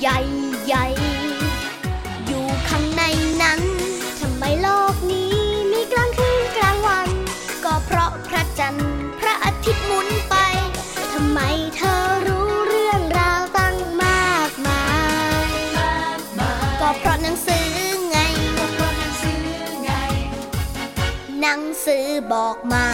ใหญ่ใหญ่อยู่ข้างในนั้นทำไมโลกนี้มีกลางคืนกลางวัน ก็เพราะพระจันทร์พระอาทิตย์หมุนไปทำไมเธอรู้เรื่องราวตั้งมากมาย ก็เพราะหนังสือไงหนังสือบอกมา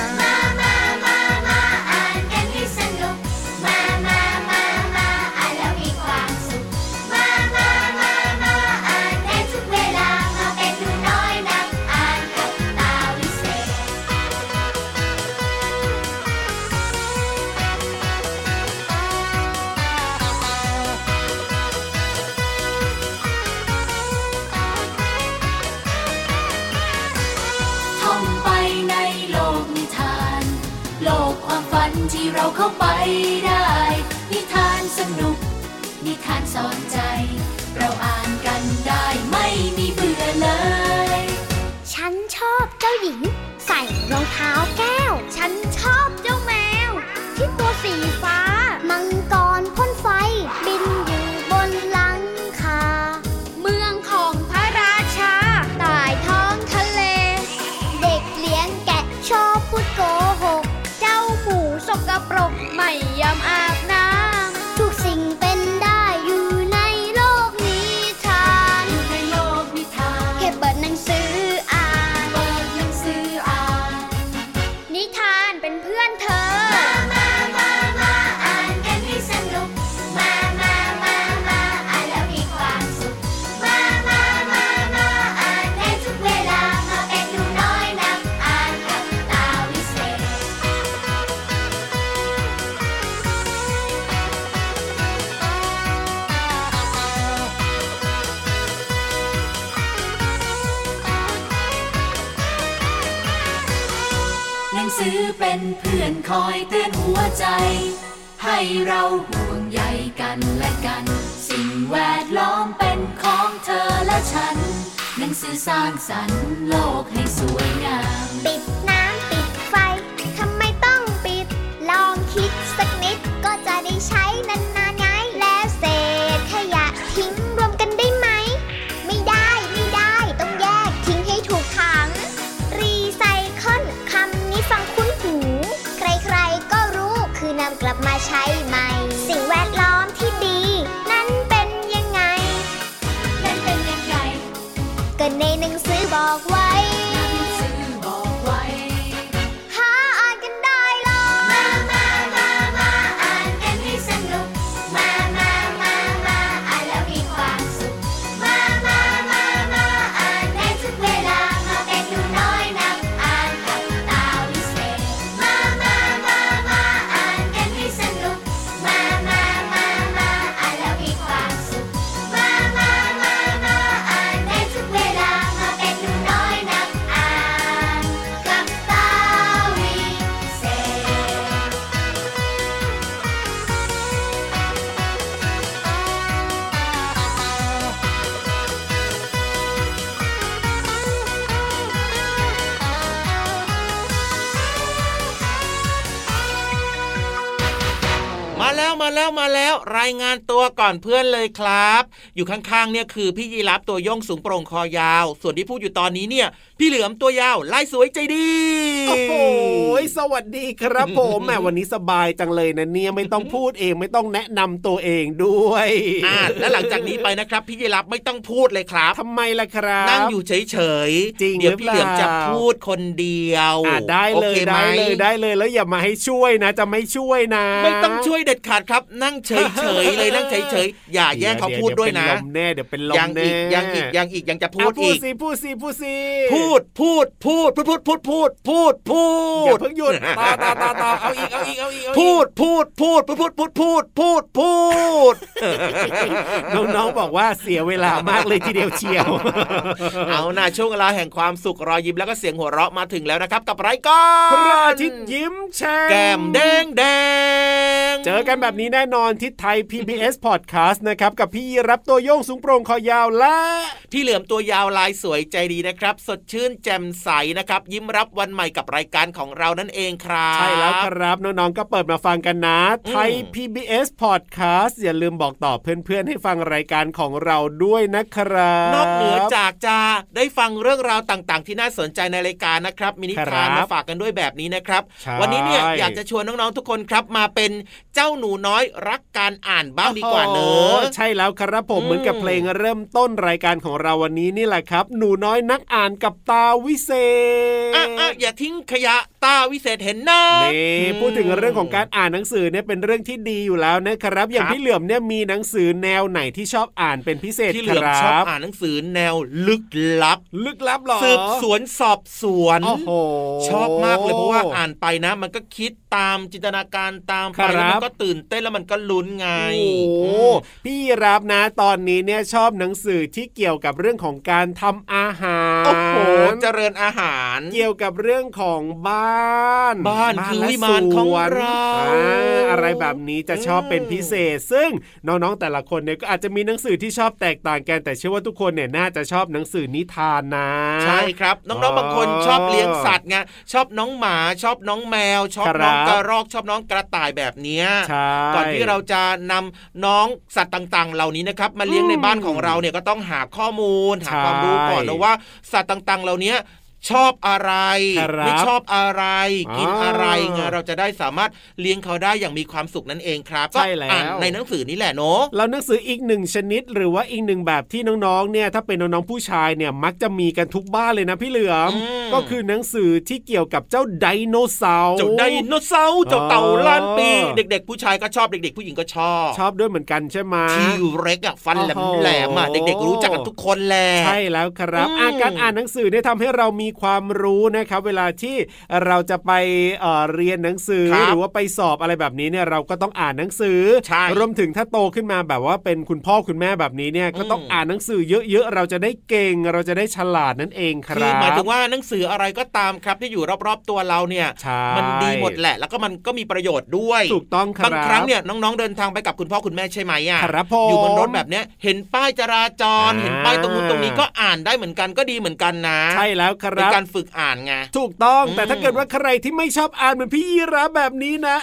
เราเข้าไปได้ นิทานสนุก นิทานสอนใจ เราอ่านกันได้ไม่มีเบื่อเลย ฉันชอบเจ้าหญิง ใส่รองเท้าแก้ว ฉันชอบเจ้า yum up ร้างสรรค์โล รายงานตัวก่อนเพื่อนเลยครับ อยู่ข้างๆเนี่ยคือพี่ยีรับตัวย่องสูงโปร่งคอยาว ส่วนที่พูดอยู่ตอนนี้เนี่ย พี่เหลือมตัวยาวลายสวยใจดีโอ้โหสวัสดีครับผมแหมวันนี้สบายจังเลยนะเนี่ยไม่ต้องพูดเองไม่ต้องแนะนำตัวเองด้วยอ่าและหลังจากนี้ไปนะครับ พี่ยีรับไม่ต้องพูดเลยครับทำไมล่ะครับ นั่งอยู่เฉยๆจริงเดี๋ยวพี่เหลือมหรือเปล่าจะพูดคนเดียวอ่าได้เลยโอคหมได้เลยได้เลยแล้วอย่ามาให้ช่วยนะ จะไม่ช่วยนะ ไม่ต้องช่วยเด็ดขาดครับ นั่งเฉยๆเลยนั่งเฉยๆอย่าแย่งเขาพูดด้วยนะเดี๋เป็นลมแน่เดี๋ยวเป็นลมยังแน่อีกยังอีกยังอีกยังจะพูอะดพูอีดกสิพูดสิพูดสิพูดพูดพูดพูดพูดพูดพูดพูดพูดพูอย่าดเพิ่งหยุดต่อต่อต่อต่อเอาอีกเอาอีกเอาอีกเอาอีกพูดพูดพูดพูดพูดพูดพูดพูดพูดน้องๆบอกว่าเสียเวลามากเลยทีเดียวเชียว เอาหน้าช่วงเวลาแห่งความสุขรอยยิ้มแล้วก็เสียงหัวเราะมาถึงแล้วนะครับ กับรายการพระอาทิตย์ยิ้มแฉ่งแก้มแดงแดงเจอกันแบบนี้แน่นอนที่ไทย PBS Podcast นะครับกับพี่รับตัวโยงสูงโปร่งคอยาวและพี่เหลือมตัวยาวลายสวยใจดีนะครับ สดชื่นแจ่มใสนะครับ ยิ้มรับวันใหม่กับรายการของเรานั่นเองครับใช่แล้วครับน้องๆก็เปิดมาฟังกันนะไทย PBS Podcast อย่าลืมบอกต่อเพื่อนๆ ให้ฟังรายการของเราด้วยนะครับนอกเหนือจากจะได้ฟังเรื่องราวต่างๆ ที่น่าสนใจในรายการนะครับมินิคทานรับมาฝากกันด้วยแบบนี้นะครับใช่วันนี้เนี่ยอยากจะชวนน้องๆทุกคนครับมาเป็นเจ้าหนูน้อยรักการอ่านบ้างดีกว่าเนอะโอ้โหใช่แล้วครับผมอืมเหมือนกับเพลงเริ่มต้นรายการของเราวันนี้นี่แหละครับ หนูน้อยนักอ่านกับตาวิเศษอะอะอย่าทิ้งขยะ ตาวิเศษเห็นหน้านี่พูดถึงเรื่องของการอ่านหนังสือเนี่ยเป็นเรื่องที่ดีอยู่แล้วนะครับ อย่างครับพี่เหลือมเนี่ยมีหนังสือแนวไหนที่ชอบอ่านเป็นพิเศษที่เหคลือมรัชอบบอ่านหนังสือแนวลึกลับ ลึกลับเหรอสืบสวนสอบสวนโอ้โหชอบมากเลยเพราะว่าอ่านไปนะ มันก็คิดตามจินตนาการตามไปครับแล้วมันก็ตื่นเต้นแล้วมันก็ลุ้นไงโอ้โหอืมพี่รับนะตอนนี้เนี่ยชอบหนังสือที่เกี่ยวกับเรื่องของการทำอาหารโอ้โหเจริญอาหาร เกี่ยวกับเรื่องของบ้านบ้านและคือวิมานของสวนเราอ่าอะไรแบบนี้จะชอบเป็นพิเศษ ซึ่งน้องๆแต่ละคนเนี่ยก็อาจจะมีหนังสือที่ชอบแตกต่างกันแต่เชื่อว่าทุกคนเนี่ยน่าจะชอบหนังสือนิทานนะ ใช่ครับน้องๆบางคนชอบเลี้ยงสัตว์ไงชอบน้องหมาชอบน้องแมว ชอบครับน้องกระรอกชอบน้องกระต่ายแบบเนี้ยใช่ก่อนที่เราจะนำน้องสัตว์ต่างๆ เหล่านี้นะครับมาเลี้ยงในบ้านของเราเนี่ยก็ต้องหาข้อมูลหาใช่ความรู้ก่อนนะว่าสัตว์ต่างๆ เหล่านี้ ชอบอะไรครับไม่ชอบอะไร กินอ๋อออะไรไงเราจะได้สามารถเลี้ยงเขาได้อย่างมีความสุขนั่นเองครับใช่แล้วก็อ่านในหนังสือนี่แหละเนาะแล้วหนังสืออีกหนึ่งชนิด หรือว่าอีกหนึ่งแบบที่น้องๆเนี่ยถ้าเป็นน้องๆผู้ชายเนี่ยมักจะมีกันทุกบ้านเลยนะพี่เหลือมอืมก็คือหนังสือที่เกี่ยวกับเจ้าไดโนเสาร์เจ้าไดโนเสาร์เจ้าเต่าล้านปีอ๋อเด็ก ๆ ผู้ชายก็ชอบเด็ก ๆ ผู้หญิงก็ชอบ ชอบด้วยเหมือนกันใช่ไหมทีเร็กอะฟันแโอ้โหหลมๆอะเด็กๆรู้จักกันทุกคนแหละใช่แล้วครับอืมอาการอ่านหนังสือเนี่ยทำให้เรามีความรู้นะครับ เวลาที่เราจะไปเอ่อเรียนหนังสือครับหรือว่าไปสอบอะไรแบบนี้เนี่ยเราก็ต้องอ่านหนังสือใช่รวมถึงถ้าโตขึ้นมาแบบว่าเป็นคุณพ่อคุณแม่แบบนี้เนี่ยก็ต้องอืมอ่านหนังสือเยอะๆเราจะได้เก่ง เราจะได้ฉลาดนั่นเองคคืรัอบหมายถึงว่าหนังสืออะไรก็ตามครับที่อยู่รอบๆตัวเราเนี่ยใช่มันดีหมดแหละ แล้วก็มันก็มีประโยชน์ด้วยถูกต้องครับบางครั้งเนี่ยน้องๆเดินทางไปกับคุณพ่อคุณแม่ใช่ไหมอะครับผมอยู่บนรถแบบเนี้ยเห็นป้ายจราจรอ่าเห็นป้ายตรงนู้นตรงนี้ก็อ่านได้เหมือนกันก็ดีเหมือนกันนะ ใช่แล้วคเป็นรับการฝึกอ่านไงถูกต้องอืมแต่ถ้าเกิดว่าใครที่ไม่ชอบอ่านเหมือนพี่ยีรับแบบนี้นะ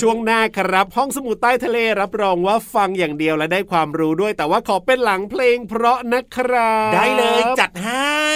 ช่วงหน้าครับห้องสมุดใต้ทะเลรับรองว่าฟังอย่างเดียวและได้ความรู้ด้วย แต่ว่าขอเป็นหลังเพลงเพราะนะครับ ได้เลยจัดให้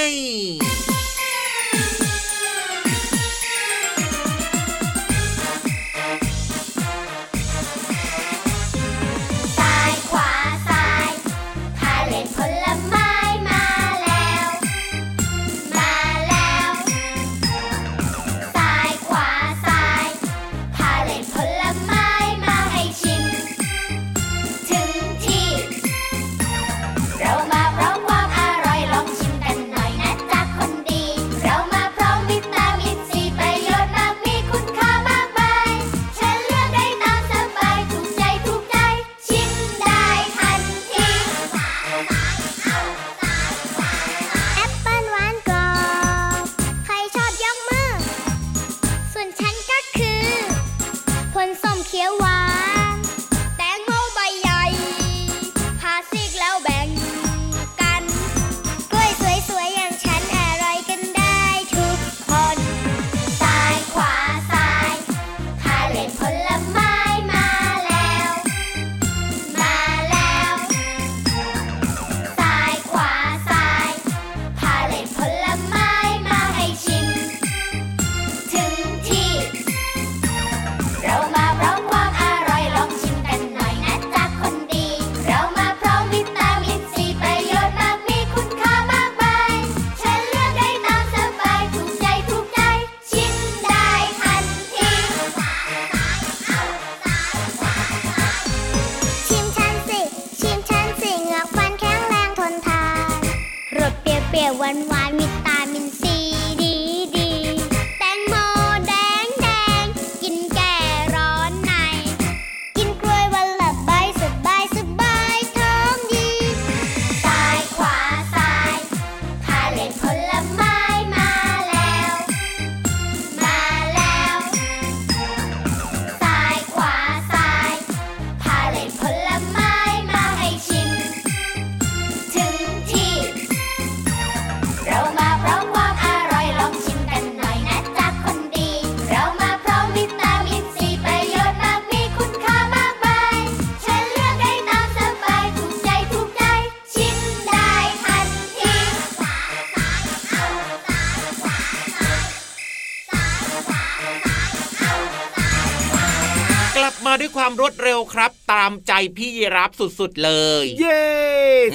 ครับ ตามใจพี่ยีรับสุดๆเลย เย้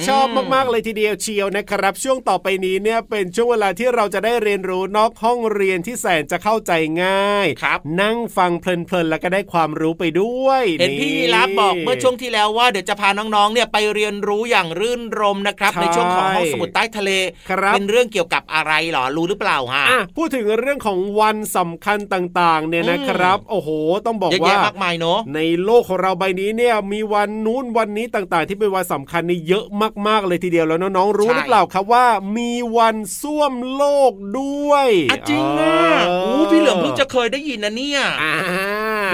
ชอบมากๆเลยทีเดียวเชียวนะครับ ช่วงต่อไปนี้เนี่ยเป็นช่วงเวลาที่เราจะได้เรียนรู้นอกห้องเรียนที่แสนจะเข้าใจง่ายครับนั่งฟังเพลินๆแล้วก็ได้ความรู้ไปด้วยเห็นพี่ยีรับบอกเมื่อช่วงที่แล้วว่าเดี๋ยวจะพาน้องๆเนี่ยไปเรียนรู้อย่างรื่นรมนะครับ ในช่วงของห้องสมุดใต้ทะเลครับเป็นเรื่องเกี่ยวกับอะไรหรอรู้หรือเปล่าฮะอะพูดถึงเรื่องของวันสำคัญต่างๆ เนี่ยนะครับ โอ้โห ต้องบอกเยอะว่าแยะมากมายเนอะในโลกของเราใบนี้เนี่ยมีวันนู้นวันนี้ต่างๆ ที่เป็นวันสำคัญนี่เยอะมากๆเลยทีเดียวแล้วน้องๆรู้ใช่หรือเปล่าครับว่า มีวันส้วมโลกด้วยอะจริงอะโอ้พี่เหลือมเพิ่งจะเคยได้ยินนะเนี่ยอ่า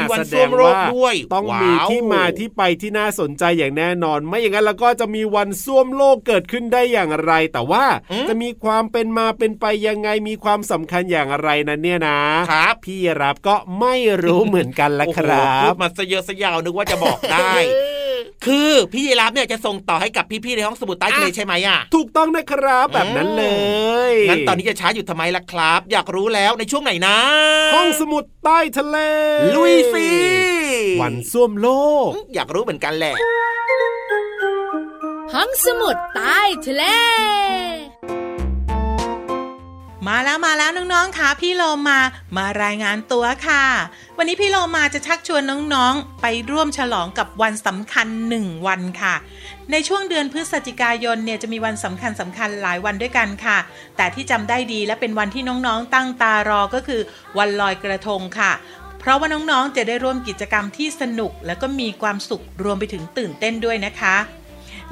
มีวันแสส้วมโลกาด้วยต้องว้าวมีที่มาที่ไปที่น่าสนใจอย่างแน่นอน ไม่อย่างนั้นแล้วก็จะมีวันส้วมโลกเกิดขึ้นได้อย่างไร แต่ว่าจะมีความเป็นมาเป็นไปยังไงมีความสำคัญอย่างไรนั้นเนี่ยนะครับพี่รับก็ไม่รู้เหมือนกันละครัโอ้โหพูบดมาซะเยอะซะยาวนึกว่าจะบอกได้ คือพี่ยีรับเนี่ยจะส่งต่อให้กับพี่ๆในห้องสมุดใต้ทะเลใช่ไหมอะถูกต้องนะครับแบบนั้นเลยงั้นตอนนี้จะช้าอยู่ทำไมล่ะครับ อยากรู้แล้วในช่วงไหนนะ ห้องสมุดใต้ทะเล ลุยสิวันส้วมโลก อยากรู้เหมือนกันแหละ ห้องสมุดใต้ทะเล มาแล้วมาแล้วน้องๆค่ะพี่โลมามารายงานตัวค่ะ วันนี้พี่โลมาจะชักชวนน้องๆ ไปร่วมฉลองกับวันสำคัญหนึ่งวันค่ะ ในช่วงเดือนพฤศจิกายนเนี่ยจะมีวันสำคัญสำคัญหลายวันด้วยกันค่ะ แต่ที่จำได้ดีและเป็นวันที่น้องๆ ตั้งตารอก็คือวันลอยกระทงค่ะเพราะว่าน้องๆ จะได้ร่วมกิจกรรมที่สนุก และก็มีความสุขรวมไปถึงตื่นเต้นด้วยนะคะ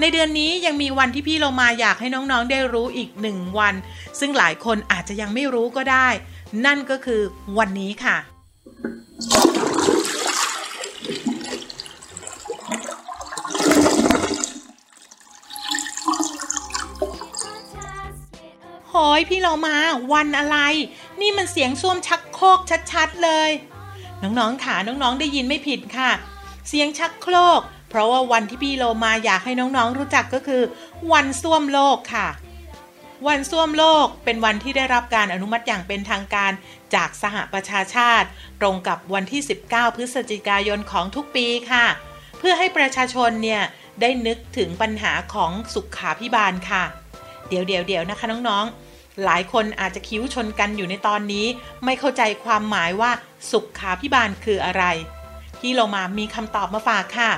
ในเดือนนี้ยังมีวันที่พี่โลมาอยากให้น้องๆได้รู้อีกหนึ่งวัน ซึ่งหลายคนอาจจะยังไม่รู้ก็ได้ นั่นก็คือวันนี้ค่ะ โหยพี่โลมาวันอะไร นี่มันเสียงส้วมชักโครกชัดๆเลย น้องๆค่ะน้องๆได้ยินไม่ผิดค่ะ เสียงชักโครก เพราะว่าวันที่พี่โลมาอยากให้น้องๆรู้จักก็คือ วันส้วมโลกค่ะ วันส้วมโลกเป็นวันที่ได้รับการอนุมัติอย่างเป็นทางการจากสหประชาชาติ ตรงกับวันที่ 19 พฤศจิกายนของทุกปีค่ะ เพื่อให้ประชาชนเนี่ยได้นึกถึงปัญหาของสุขาพิบาลค่ะ เดี๋ยวเดี๋ยวเดี๋ยวนะคะน้องๆ หลายคนอาจจะคิ้วชนกันอยู่ในตอนนี้ ไม่เข้าใจความหมายว่าสุขาพิบาลคืออะไร พี่โลมามีคำตอบมาฝากค่ะ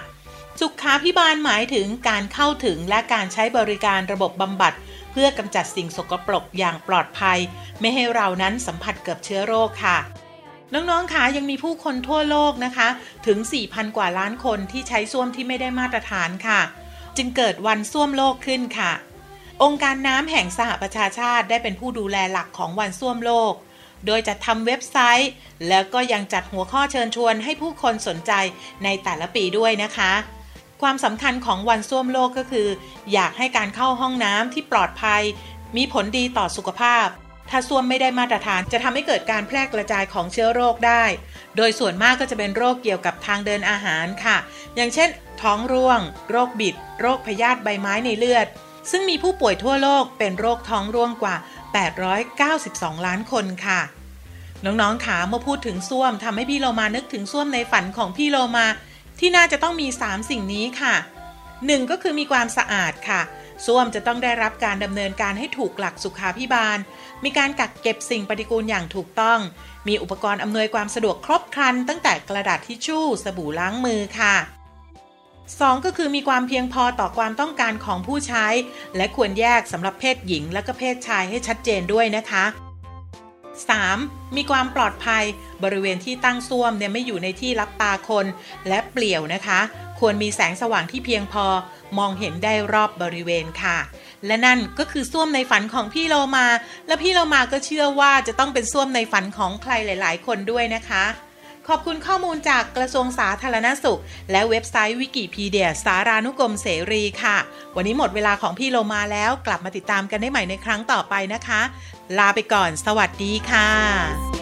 สุขาพิบาลหมายถึงการเข้าถึงและการใช้บริการระบบบำบัด เพื่อกำจัดสิ่งสกปรกอย่างปลอดภัย ไม่ให้เรานั้นสัมผัสกับเชื้อโรคค่ะน้องๆ คะยังมีผู้คนทั่วโลกนะคะ ถึง 4,000 กว่าล้านคนที่ใช้ส้วมที่ไม่ได้มาตรฐานค่ะ จึงเกิดวันส้วมโลกขึ้นค่ะ องค์การน้ำแห่งสหประชาชาติได้เป็นผู้ดูแลหลักของวันส้วมโลก โดยจัดทำเว็บไซต์ แล้วก็ยังจัดหัวข้อเชิญชวนให้ผู้คนสนใจในแต่ละปีด้วยนะคะ ความสำคัญของวันส้วมโลกก็คือ อยากให้การเข้าห้องน้ำที่ปลอดภัย มีผลดีต่อสุขภาพ ถ้าส้วมไม่ได้มาตรฐานจะทำให้เกิดการแพร่กระจายของเชื้อโรคได้ โดยส่วนมากก็จะเป็นโรคเกี่ยวกับทางเดินอาหารค่ะ อย่างเช่น ท้องร่วง โรคบิด โรคพยาธิใบไม้ในเลือด ซึ่งมีผู้ป่วยทั่วโลกเป็นโรคท้องร่วงกว่า 892 ล้านคนค่ะน้องๆขาเมื่อพูดถึงส้วมทำให้พี่โลมานึกถึงส้วมในฝันของพี่โลมา ที่น่าจะต้องมี 3 สิ่งนี้ค่ะ 1 ก็คือมีความสะอาดค่ะส้วมจะต้องได้รับการดำเนินการให้ถูกหลักสุขาพิบาล มีการกักเก็บสิ่งปฏิกูลอย่างถูกต้อง มีอุปกรณ์อำนวยความสะดวกครบครัน ตั้งแต่กระดาษทิชชู่ สบู่ล้างมือค่ะ 2 ก็คือมีความเพียงพอต่อความต้องการของผู้ใช้ และควรแยกสำหรับเพศหญิงและก็เพศชายให้ชัดเจนด้วยนะคะ 3. มีความปลอดภัย บริเวณที่ตั้งซ่วมเนี่ยไม่อยู่ในที่รับตาคนและเปลี่ยวนะคะ ควรมีแสงสว่างที่เพียงพอ มองเห็นได้รอบบริเวณค่ะ และนั่นก็คือส้วมในฝันของพี่โลมา และพี่โลมาก็เชื่อว่าจะต้องเป็นส้วมในฝันของใครหลาย ๆ คนด้วยนะคะ ขอบคุณข้อมูลจากกระทรวงสาธารณสุข และเว็บไซต์วิกิพีเดียสารานุกรมเสรีค่ะ วันนี้หมดเวลาของพี่โลมาแล้วกลับมาติดตามกันได้ใหม่ในครั้งต่อไปนะคะ ลาไปก่อน สวัสดีค่ะ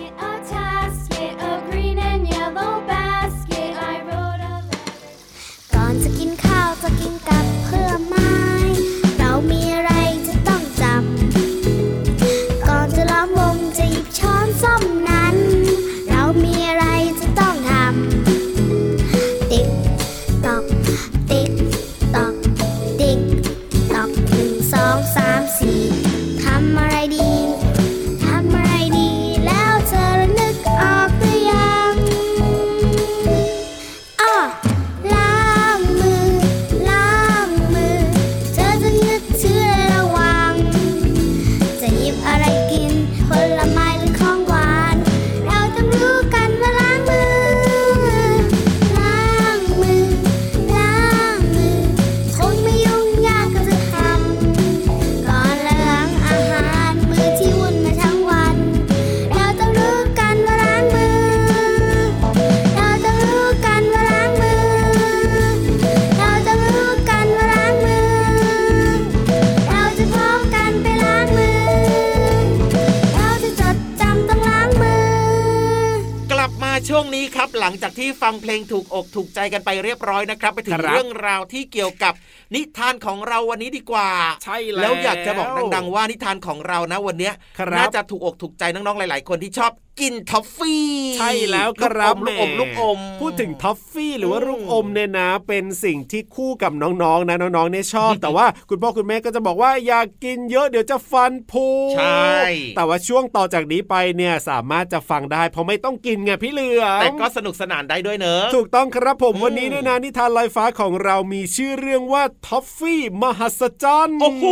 หลังจากที่ฟังเพลงถูกอกถูกใจกันไปเรียบร้อยนะครับ ไปถึงครับเรื่องราวที่เกี่ยวกับนิทานของเราวันนี้ดีกว่า ใช่แล้วแล้วอยากจะบอกดังๆว่านิทานของเรานะวันเนี้ยครับน่าจะถูกอกถูกใจน้องๆหลาย ๆ คนที่ชอบ กินทอฟฟี่ ใช่แล้วครับลูกอมแหลูกอม พูดถึงท็อฟฟี่หรือว่าอืมลูกอมเนี่ยนะ เป็นสิ่งที่คู่กับน้องๆนะน้องๆเนี่ยชอบ แต่ว่าคุณพ่อคุณแม่ก็จะบอกว่าอย่ากินเยอะเดี๋ยวจะฟันผุใช่แต่ว่าช่วงต่อจากนี้ไปเนี่ยสามารถจะฟังได้ เพราะไม่ต้องกินไงพี่เหลือมแต่ก็สนุกสนานได้ด้วยเนอะถูกต้องครับผมอืมวันนี้เนี่ยนะนิทานลอยฟ้าของเรามีชื่อเรื่องว่าท็อฟฟี่มหัศจรรย์โอ้โห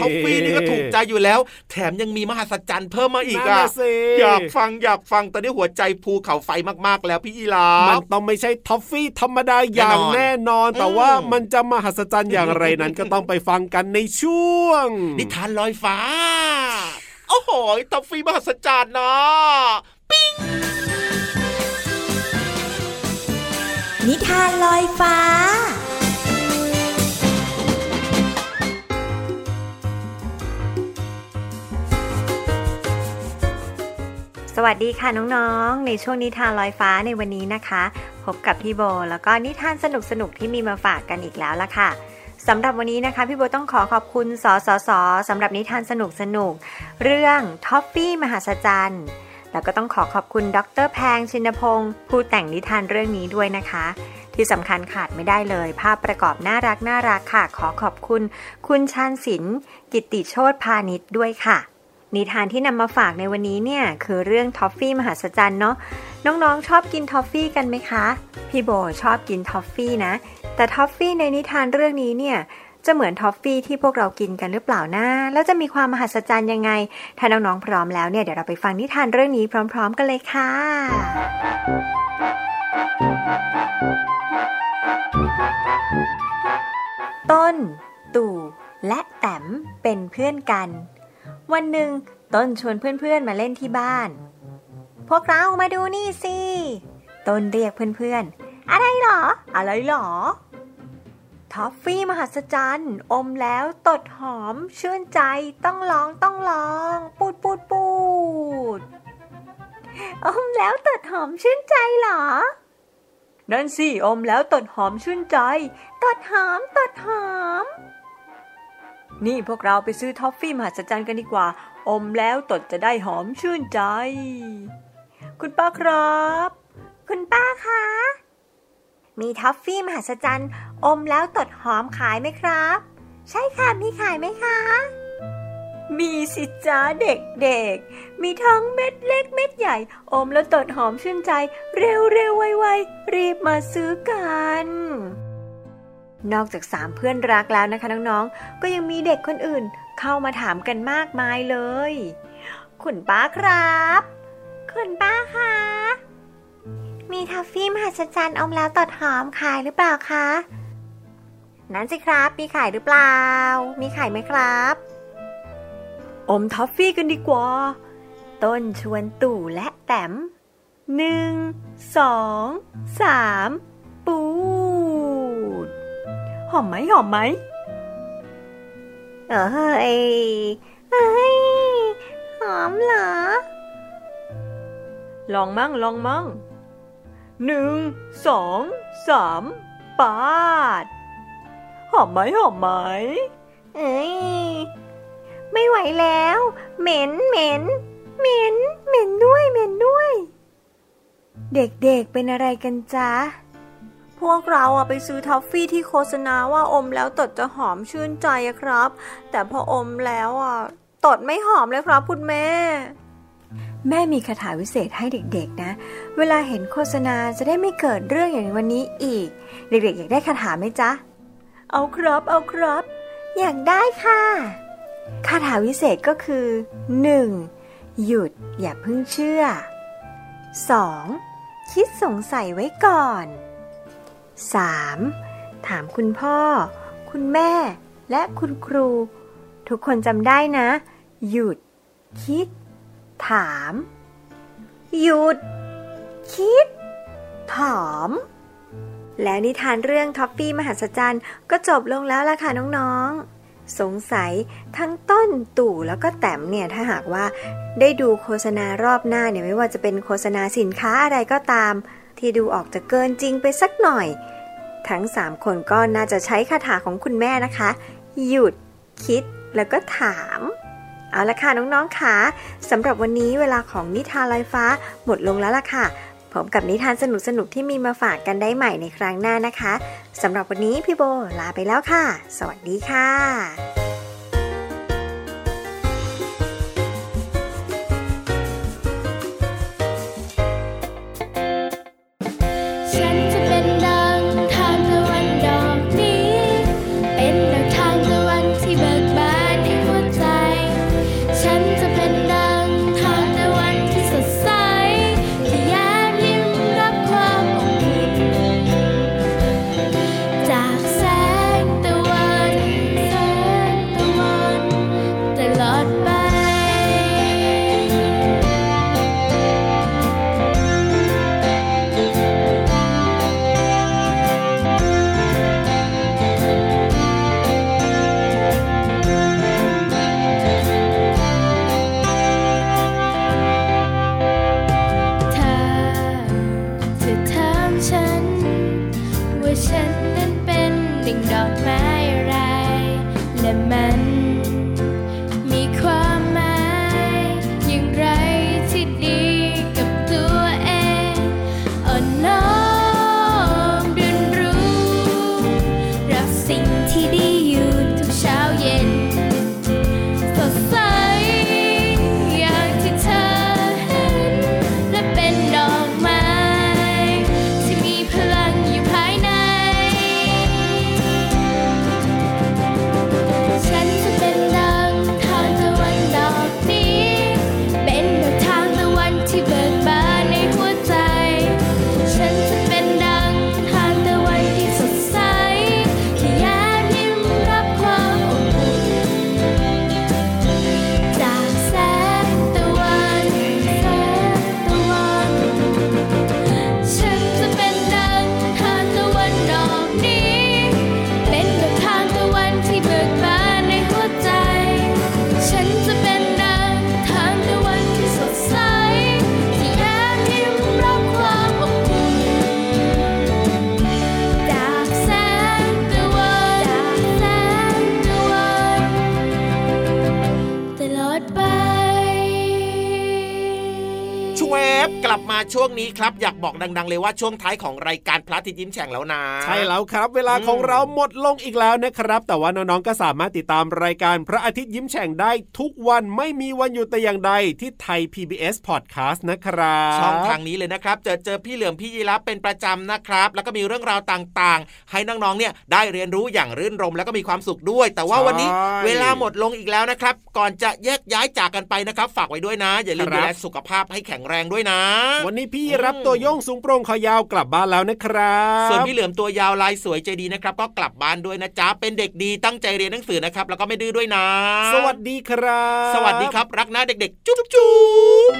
ทอฟฟี่นี่ก็ถูกใจอยู่แล้ว แถมยังมีมหัศจรรย์เพิ่มมาอีกนั่นอะน่ะสิอยากฟังอยากฟังตอนนี้หัวใจภูเขาไฟมากๆ แล้วพี่ยีรามันฟต้องไม่ใช่ท็อฟฟี่ธรรมดาอย่างแน่แน่นนออนนแต่อืมว่ามันจะมหัศจรรย์อย่างไรนั้นก็ต้องไปฟังกันในช่วง นิทานลอยฟ้า โอ้โหทอฟฟี่มหัศจรรย์นะนิทานลอยฟ้า วัสดีค่ะน้องๆ ในช่วงนิทานลอยฟ้าในวันนี้นะคะ พบกับพี่โบ แล้วก็นิทานสนุกๆที่มีมาฝากกันอีกแล้วละค่ะสำหรับวันนี้นะคะ พี่โบต้องขอขอบคุณสสสสำหรับนิทานสนุกๆเรื่องท็อฟฟี่มหัศจรรย์แล้วก็ต้องขอขอบคุณดรแพงชินพงศ์ผู้แต่งนิทานเรื่องนี้ด้วยนะคะ ที่สำคัญขาดไม่ได้เลย ภาพประกอบน่ารักน่ารักค่ะ ขอขอบคุณ คุณชาญศิลป์กิตติโชตพาณิชย์ด้วยค่ะ นิทานที่นำมาฝากในวันนี้เนี่ยคือเรื่องทอฟฟี่มหัศจรรย์เนาะน้องๆชอบกินทอฟฟี่กันไหมคะ พี่โบชอบกินทอฟฟี่นะ แต่ทอฟฟี่ในนิทานเรื่องนี้เนี่ยจะเหมือนทอฟฟี่ที่พวกเรากินกันหรือเปล่านะแล้วจะมีความมหัศจรรย์ยังไง ถ้าน้องๆพร้อมแล้วเนี่ยเดี๋ยวเราไปฟังนิทานเรื่องนี้พร้อม ๆ กันเลยค่ะ ต้น ตู่และแต้มเป็นเพื่อนกัน วันหนึ่งต้นชวนเพื่อนๆมาเล่นที่บ้าน พวกเรามาดูนี่สิต้นเรียกเพื่อนๆ อะไรหรอ อะไรหรอ ท็อฟฟี่มหัศจรรย์ อมแล้วตดหอม ชื่นใจต้องลองต้องลอง ปูดปูดปูดอมแล้วตดหอมชื่นใจหรอ นั่นสิ อมแล้วตดหอมชื่นใจ ตดหอมตดหอม นี่พวกเราไปซื้อท็อฟฟี่มหัศจรรย์กันดีกว่า อมแล้วตดจะได้หอมชื่นใจ คุณป้าครับ คุณป้าคะ มีท็อฟฟี่มหัศจรรย์ อมแล้วตดหอมขายไหมครับ ใช่ค่ะ มีขายไหมคะ มีสิจ้าเด็กๆ มีทั้งเม็ดเล็กเม็ดใหญ่ อมแล้วตดหอมชื่นใจ เร็วเร็วๆไวๆรีบมาซื้อกัน นอกจากสามเพื่อนรักแล้วนะคะน้องๆ ก็ยังมีเด็กคนอื่นเข้ามาถามกันมากมายเลย คุณป้าครับ คุณป้าคะ มีทัฟฟี่มหัศจรรย์อมแล้วตดหอมขายหรือเปล่าคะ นั่นสิครับ มีขายหรือเปล่า มีขายไหมครับ อมทัฟฟี่กันดีกว่า ต้นชวนตู่และแต้มหนึ่งสองสามปู หอมไหมหอมไหมเอ้ยเอ้ยหอมเหรอ ลองมั่งลองมั่งหนึ่งสองสามปาด หอมไหมหอมไหมเอ้ยไม่ไหวแล้ว เหม็นเหม็นเหม็นเหม็นด้วยเหม็นด้วย เด็กๆเป็นอะไรกันจ๊ะ พวกเราอะไปซื้อทอฟฟี่ที่โฆษณาว่าอมแล้วตดจะหอมชื่นใจอะครับ แต่พออมแล้วอะตดไม่หอมเลยครับคุณแม่ แม่มีคาถาวิเศษให้เด็กๆนะ เวลาเห็นโฆษณาจะได้ไม่เกิดเรื่องอย่างวันนี้อีก เด็กๆ อยากได้คาถาไหมจ๊ะ เอาครับ เอาครับ อยากได้ค่ะ คาถาวิเศษก็คือ 1. หยุดอย่าเพิ่งเชื่อ 2. คิดสงสัยไว้ก่อน 3. ถามคุณพ่อ คุณแม่ และคุณครู ทุกคนจำได้นะ หยุด คิด ถาม หยุด คิด ถาม และนิทานเรื่องท็อฟฟี่มหัศจรรย์ก็จบลงแล้วล่ะค่ะน้องๆ สงสัยทั้งต้นตู่แล้วก็แต้มเนี่ยถ้าหากว่าได้ดูโฆษณารอบหน้าเนี่ยไม่ว่าจะเป็นโฆษณาสินค้าอะไรก็ตาม ที่ดูออกจะเกินจริงไปสักหน่อย ทั้ง3คนก็น่าจะใช้คาถาของคุณแม่นะคะ หยุดคิดแล้วก็ถาม เอาละค่ะน้องๆค่ะสำหรับวันนี้เวลาของนิทานลอยฟ้าหมดลงแล้วล่ะค่ะพบกับนิทานสนุกๆที่มีมาฝากกันได้ใหม่ในครั้งหน้านะคะสำหรับวันนี้พี่โบลาไปแล้วค่ะ สวัสดีค่ะ ฉั ฉันนั้นเป็นดิ่งดอกไม้ไรและมัน บอยากบอกดัง ๆ เลยว่าช่วงท้ายของรายการพระอาทิตย์ยิ้มแฉ่งแล้วนะ ใช่แล้วครับ เวลาของเราหมดลงอีกแล้วนะครับ แต่ว่าน้องๆก็สามารถติดตามรายการพระอาทิตย์ยิ้มแฉ่งได้ทุกวันไม่มีวันหยุดแต่อย่างใดที่ไทย PBS Podcast นะครับช่องทางนี้เลยนะครับเจอเจอพี่เหลือมพี่ยีรับเป็นประจำนะครับ แล้วก็มีเรื่องราวต่างๆ ให้น้องๆเนี่ยได้เรียนรู้อย่างรื่นรมแล้วก็มีความสุขด้วย แต่ว่าวันนี้เวลาหมดลงอีกแล้วนะครับ ก่อนจะแยกย้ายจากกันไปนะครับ ฝากไว้ด้วยนะ อย่าลืมดูแลสุขภาพให้แข็งแรงด้วยนะ วันนี้พี่รับตัวโยงสูงโปร่งคอยาวกลับบ้านแล้วนะครับ ส่วนพี่เหลือมตัวยาวลายสวยใจดีนะครับ ก็กลับบ้านด้วยนะจ๊ะเป็นเด็กดีตั้งใจเรียนหนังสือนะครับ แล้วก็ไม่ดื้อด้วยนะ สวัสดีครับ สวัสดีครับ รักนะเด็กๆ จุ๊บจุ๊บ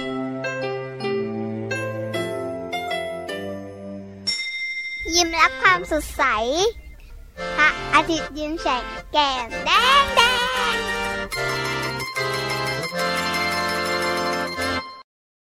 ยิ้มรับความสดใสพระอาทิตย์ยิ้มแฉกแก้มแดงแด